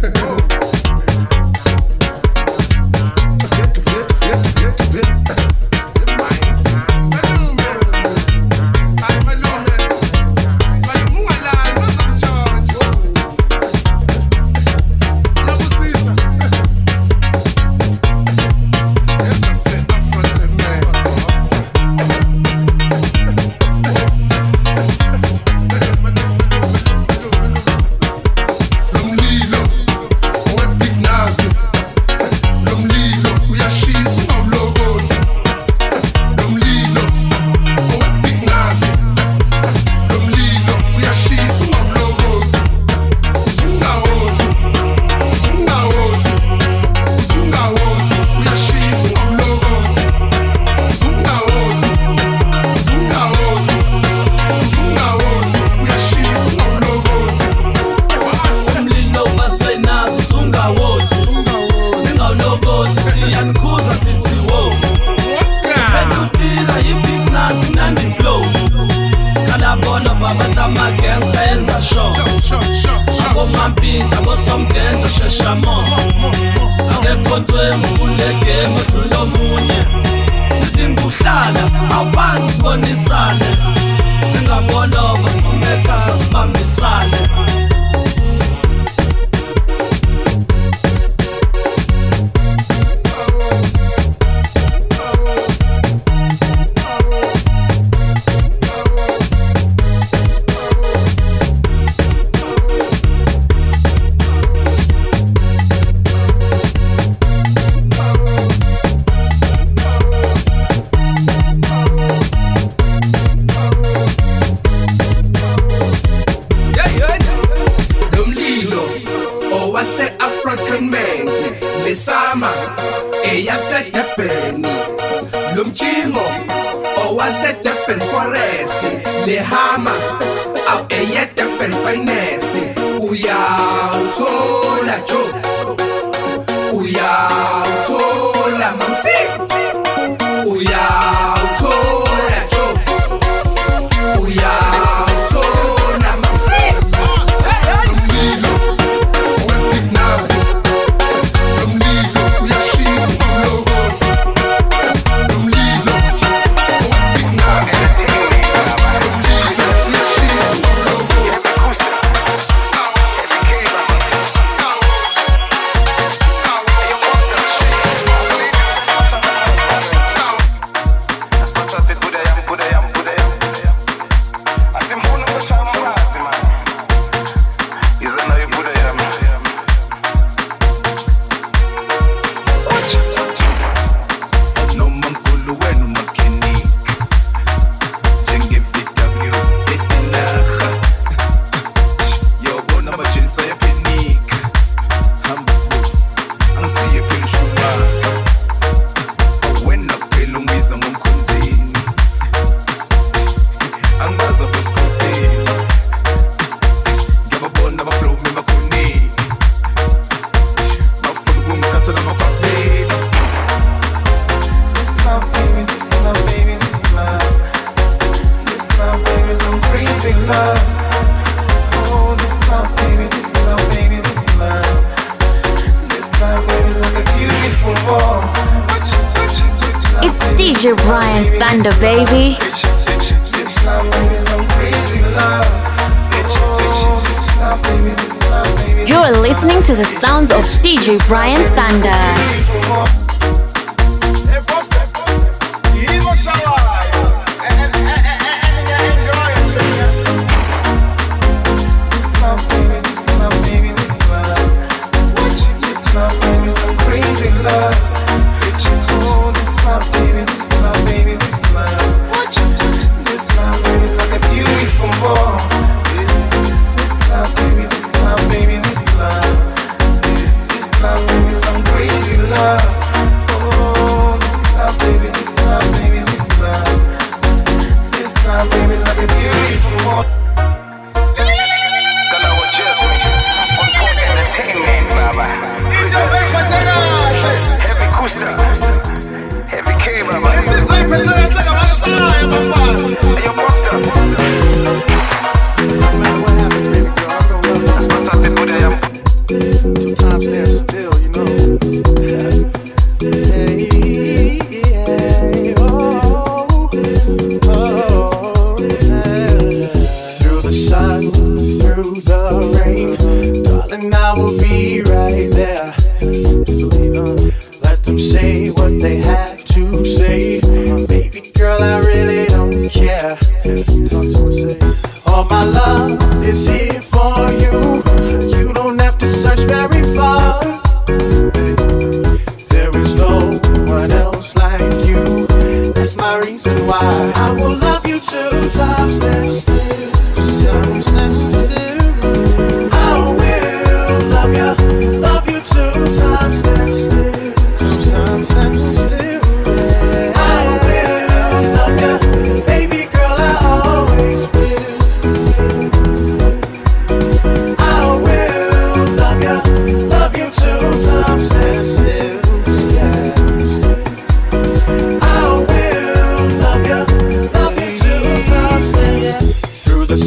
Whoa. besama eyasetefeni lomtshingo owasetefen forest lehama au eyetefen finest uyawuthola jo. Uyawuthola mamsisi.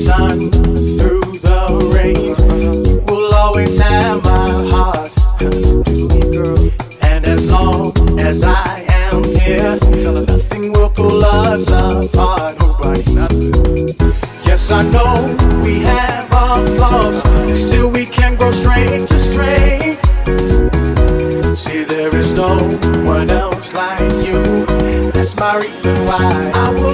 sun, through the rain. You will always have my heart. And as long as I am here, nothing will pull us apart. Nobody, nothing. Yes, I know we have our flaws. Still, we can grow straight to strength. See, there is no one else like you. That's my reason why I would.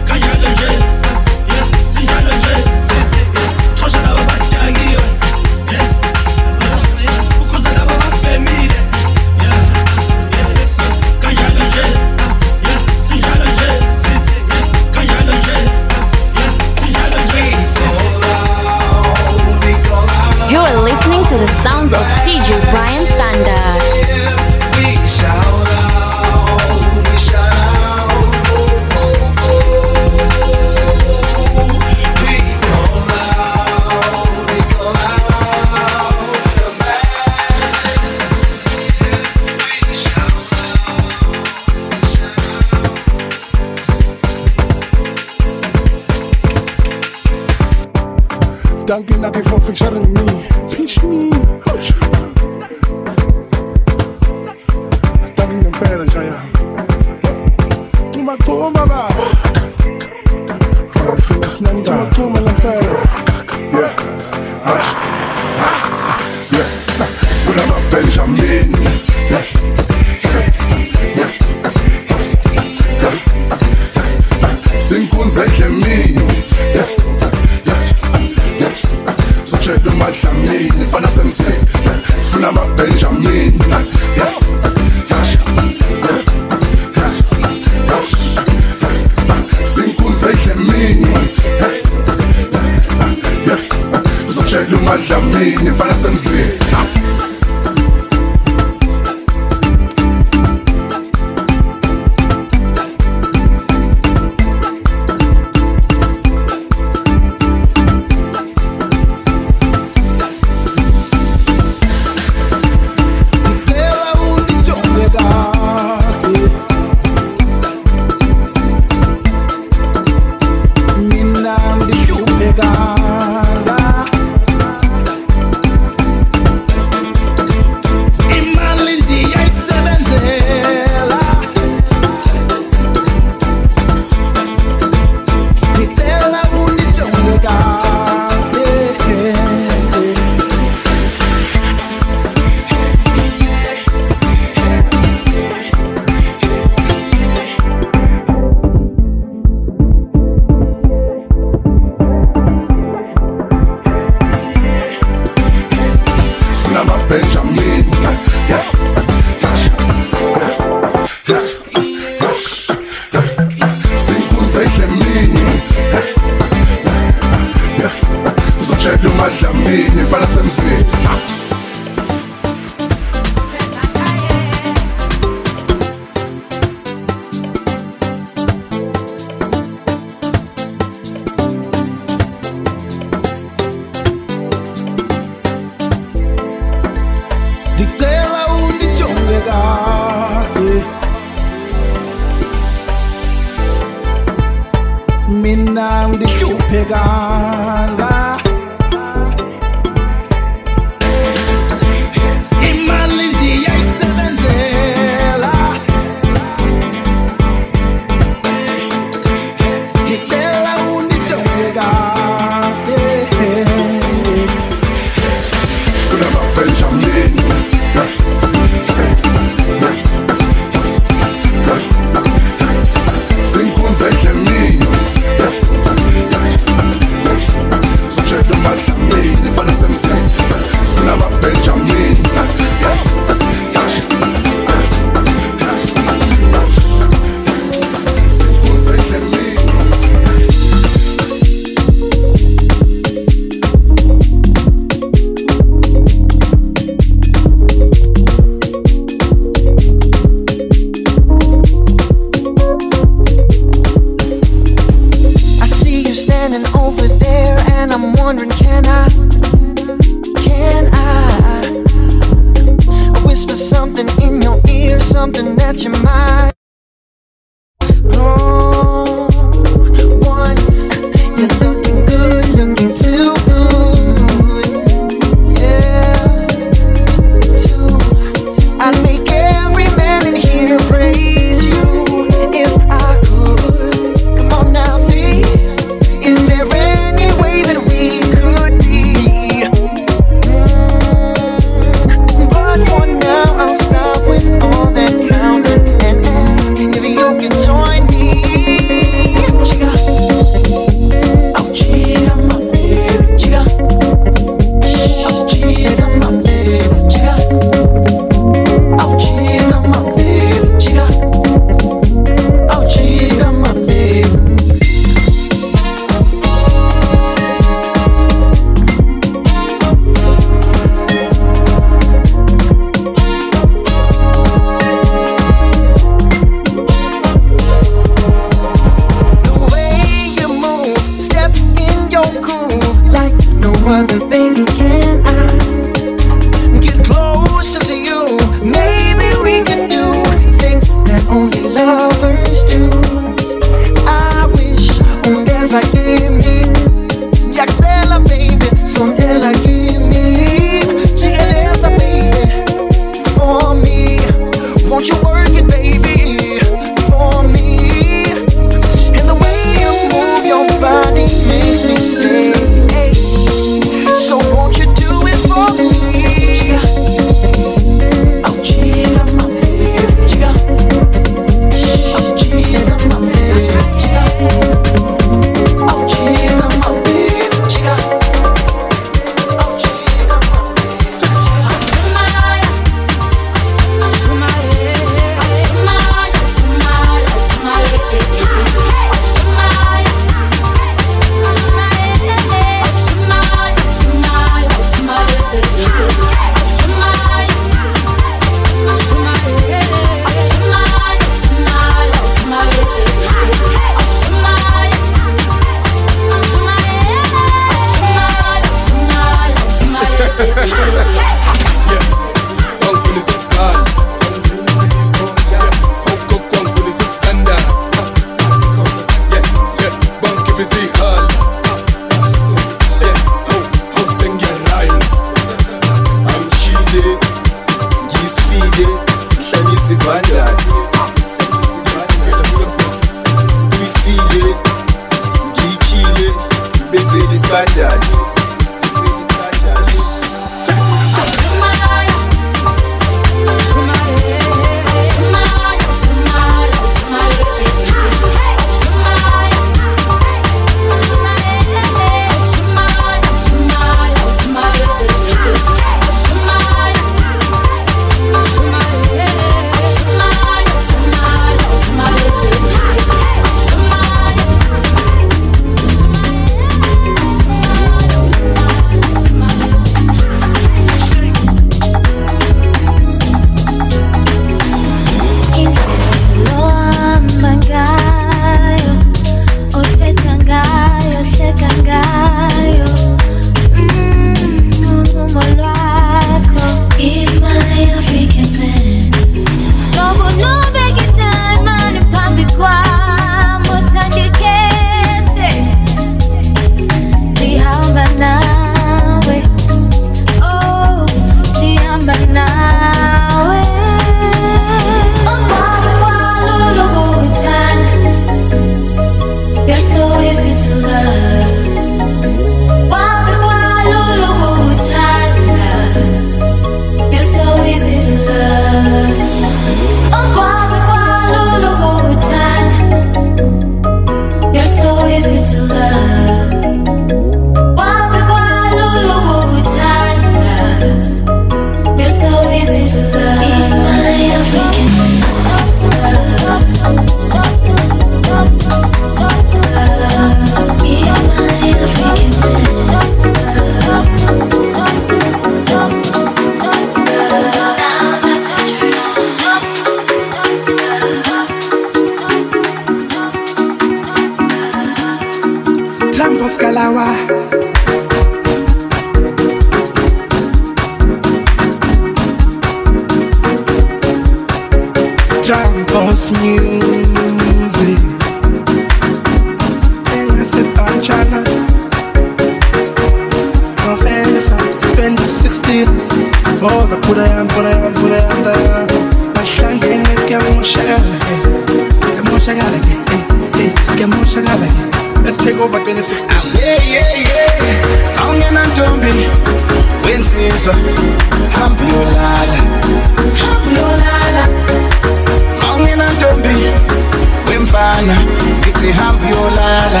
Wemfana ngithi hamba uyolala.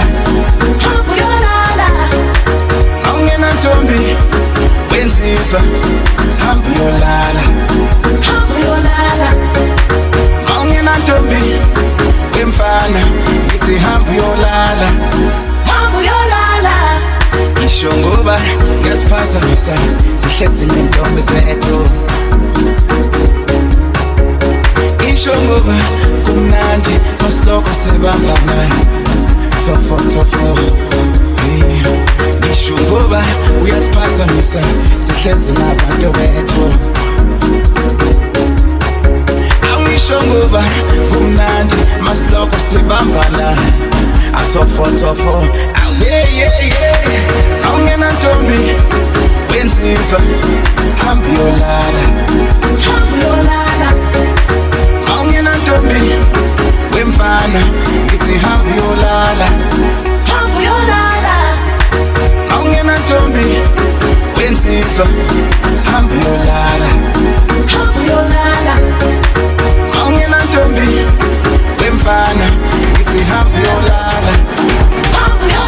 Hamba uyolala. Awungena ntombi wensizwa hamba uyolala. Hamba uyolala. Awungena ntombi wemfana. Ngithi hamba uyolala. Hamba uyolala. Ngisho ngoba ngiyasiphazamisa sihlezi nentombi zethu. Ngisho ngoba kumnandi masiloko sebambana tofo tofo Eh, ngisho ngoba uyasiphazamisa sihlezi nabantu bethu angisho ngoba kumnandi masiloko sibambana atofotofo aweyeye awungena ntombi wensizwa hamba uyolala hamba uyolala awungena ntombi wemfana ngithi hamba uyolala hamba uyolala awungena ntombi wensizwa hamba uyolala hamba uyolala awungena ntombi wemfana. Ngithi hamba uyolala hamba uyolala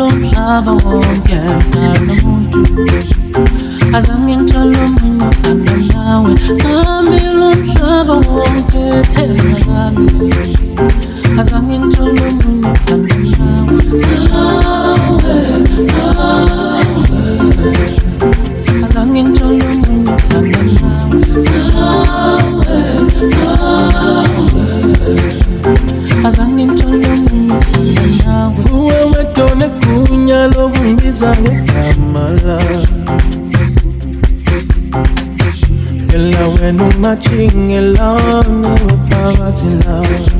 lomhlaba wonke mhlala umuntu azange ngitshalo omunye ofana nawe. Nami lomhlaba wonke thela bami azange omunye ofana nawe. Nawe nawe. Azange ngitshalo omunye ofana nawe. Nawe nawe. I will give my love. No power to love.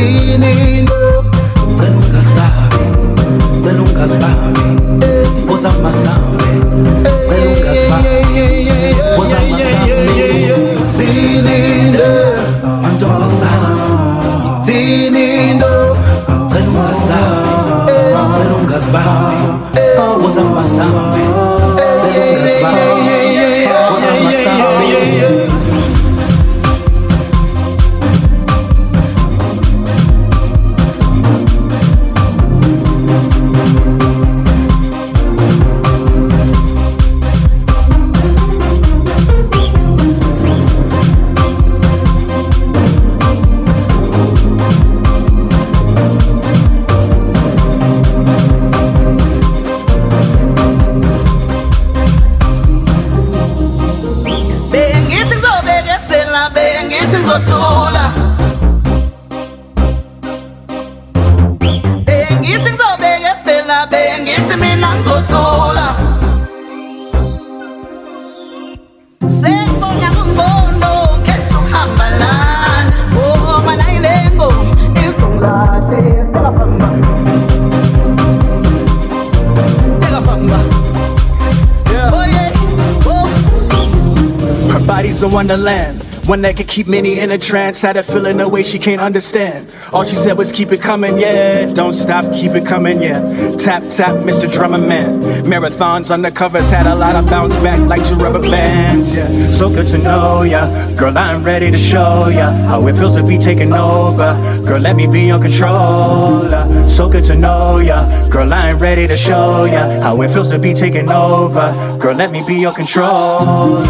seni. One that could keep many in a trance. Had a feeling a way she can't understand. All she said was keep it coming, yeah. Don't stop, keep it coming, yeah. Tap, tap, Mr. Drummer Man. Marathons on the covers had a lot of bounce back like two rubber bands, yeah. So good to know ya. Girl, I'm ready to show ya how it feels to be taken over. Girl, let me be your controller. So good to know ya. Girl, I'm ready to show ya how it feels to be taken over. Girl, let me be your controller.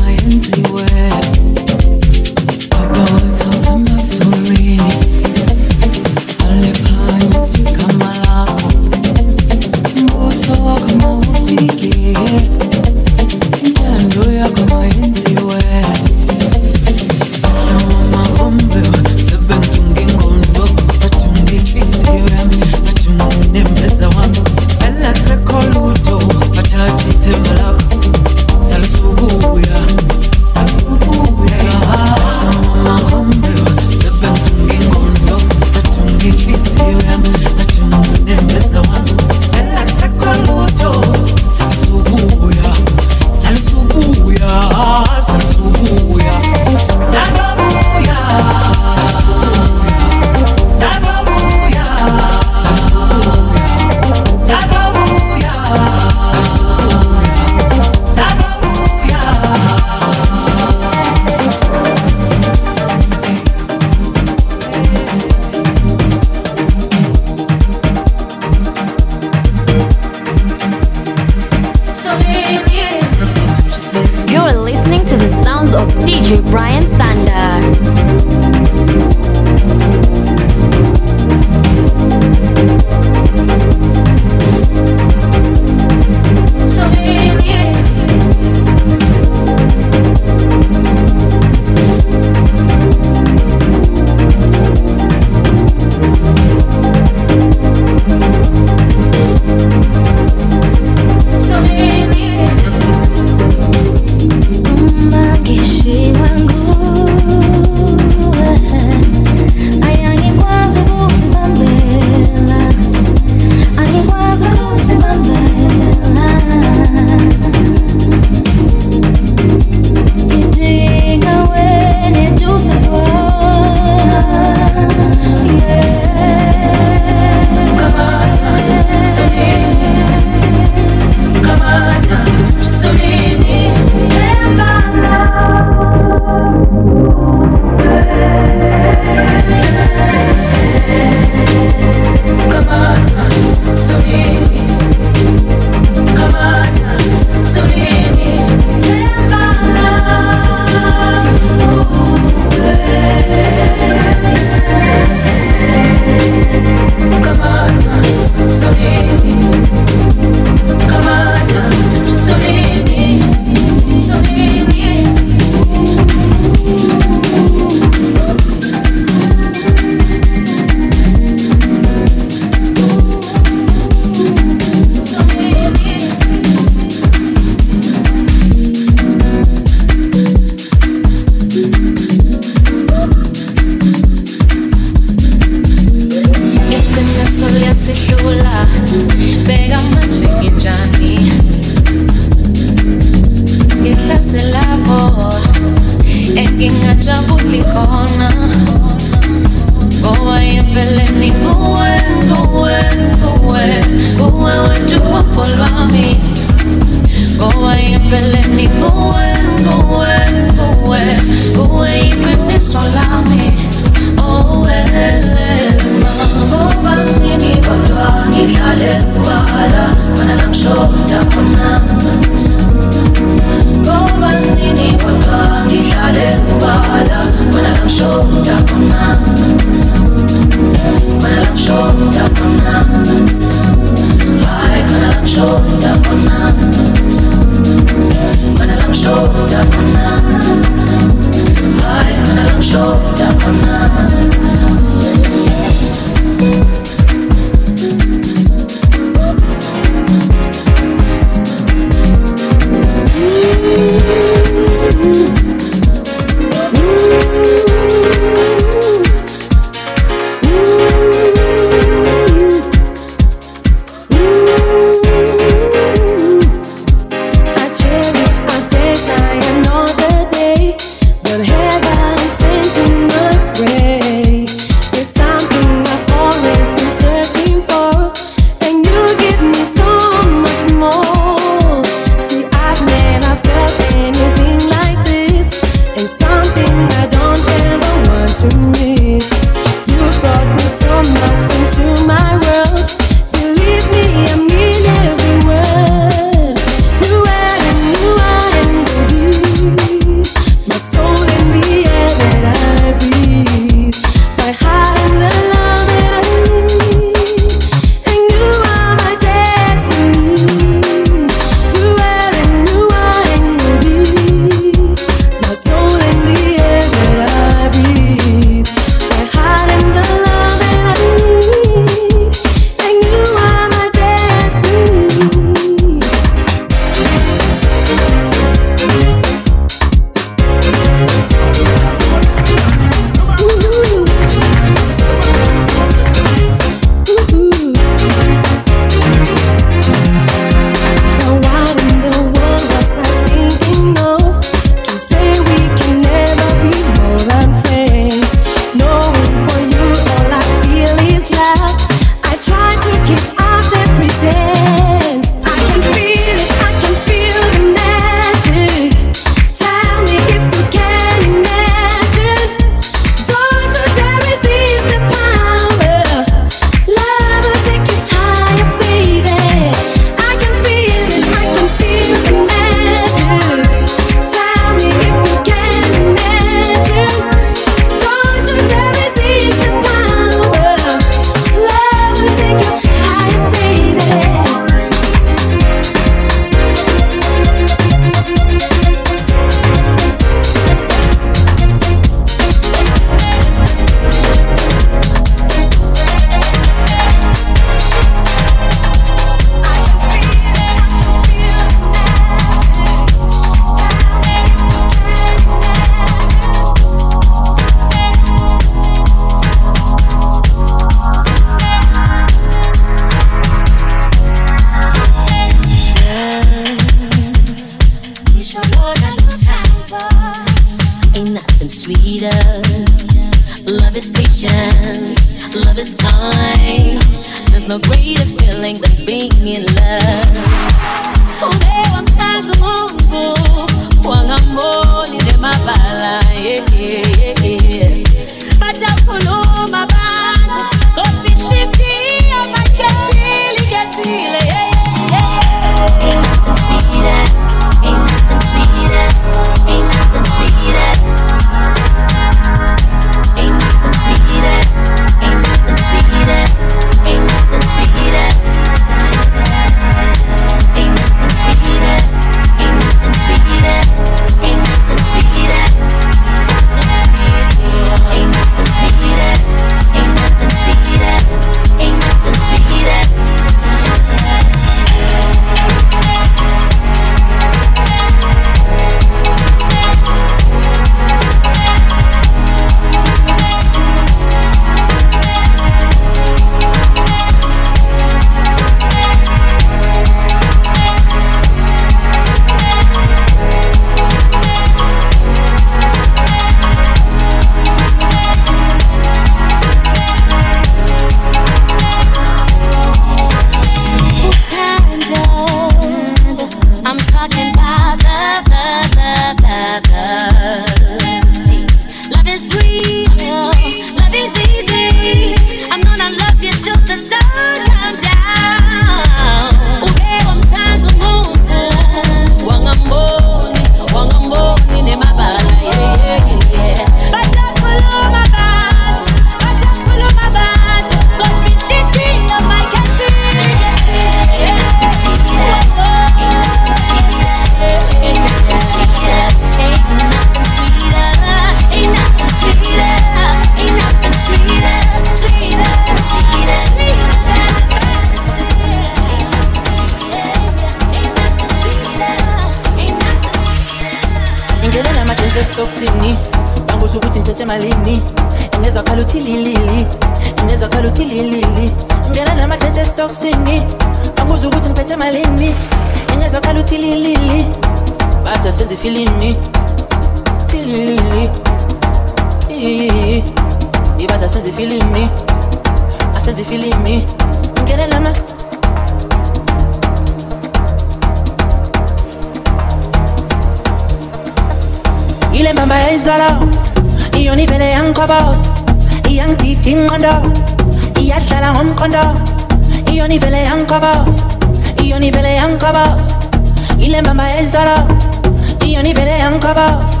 iyangikhoboza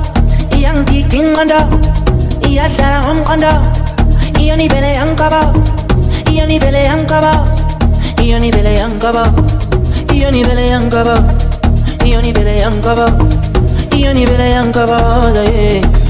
iyangidida ingqondo iyadlala ngomqondo iyona ivele yangikhoboza iyona ivele yangikhoboza iyona ivele yangikhoboza iyona ivele yangikhoboza iyona ivele yangikhoboza iyona ivele yangikhoboza yeah.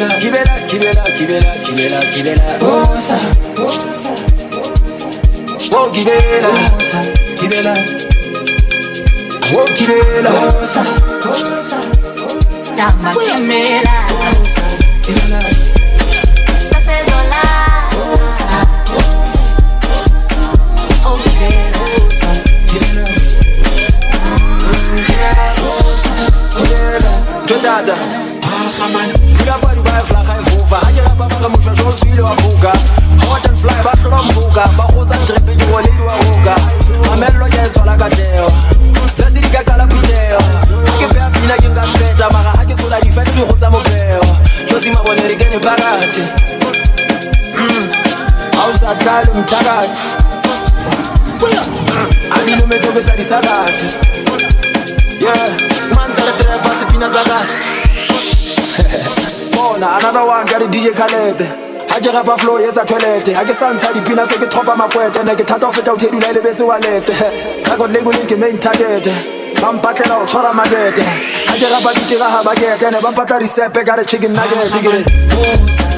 Give it up. kibela kibela kibela kibela kibela Bosa, wo kibela bosa, give it up. wo kibela Bosa, Samba simela. give it up. Sasezola. Olivela. Give it up. totata Baja man, Vilapa Dubai-Flache im Hofer Hanyalapamaka Mushashol Tilo Abuka Hot and Fly Bashora Kateo Zesiri Kakala Kuteo Akipea Fina Kinga Speta Maka Haki Sula Difendi Dukhuza Mopeo Chosi Mabone Rigeni Bakati Hausa Kali Mtakati Anino Metoke Tsadi Sagasi bona another one ka re dj khalete ga ke rapa flow etsa toilete ga ke sa ntsha dipina se ke tropa makwete ne ke thata go feta o thedula e lebetse walete record labeleng ke main target. Ba mpatlela go tshwara makete ga ke rapa ditira ga bakete ne ba mpatla disepe ka re chicken nugget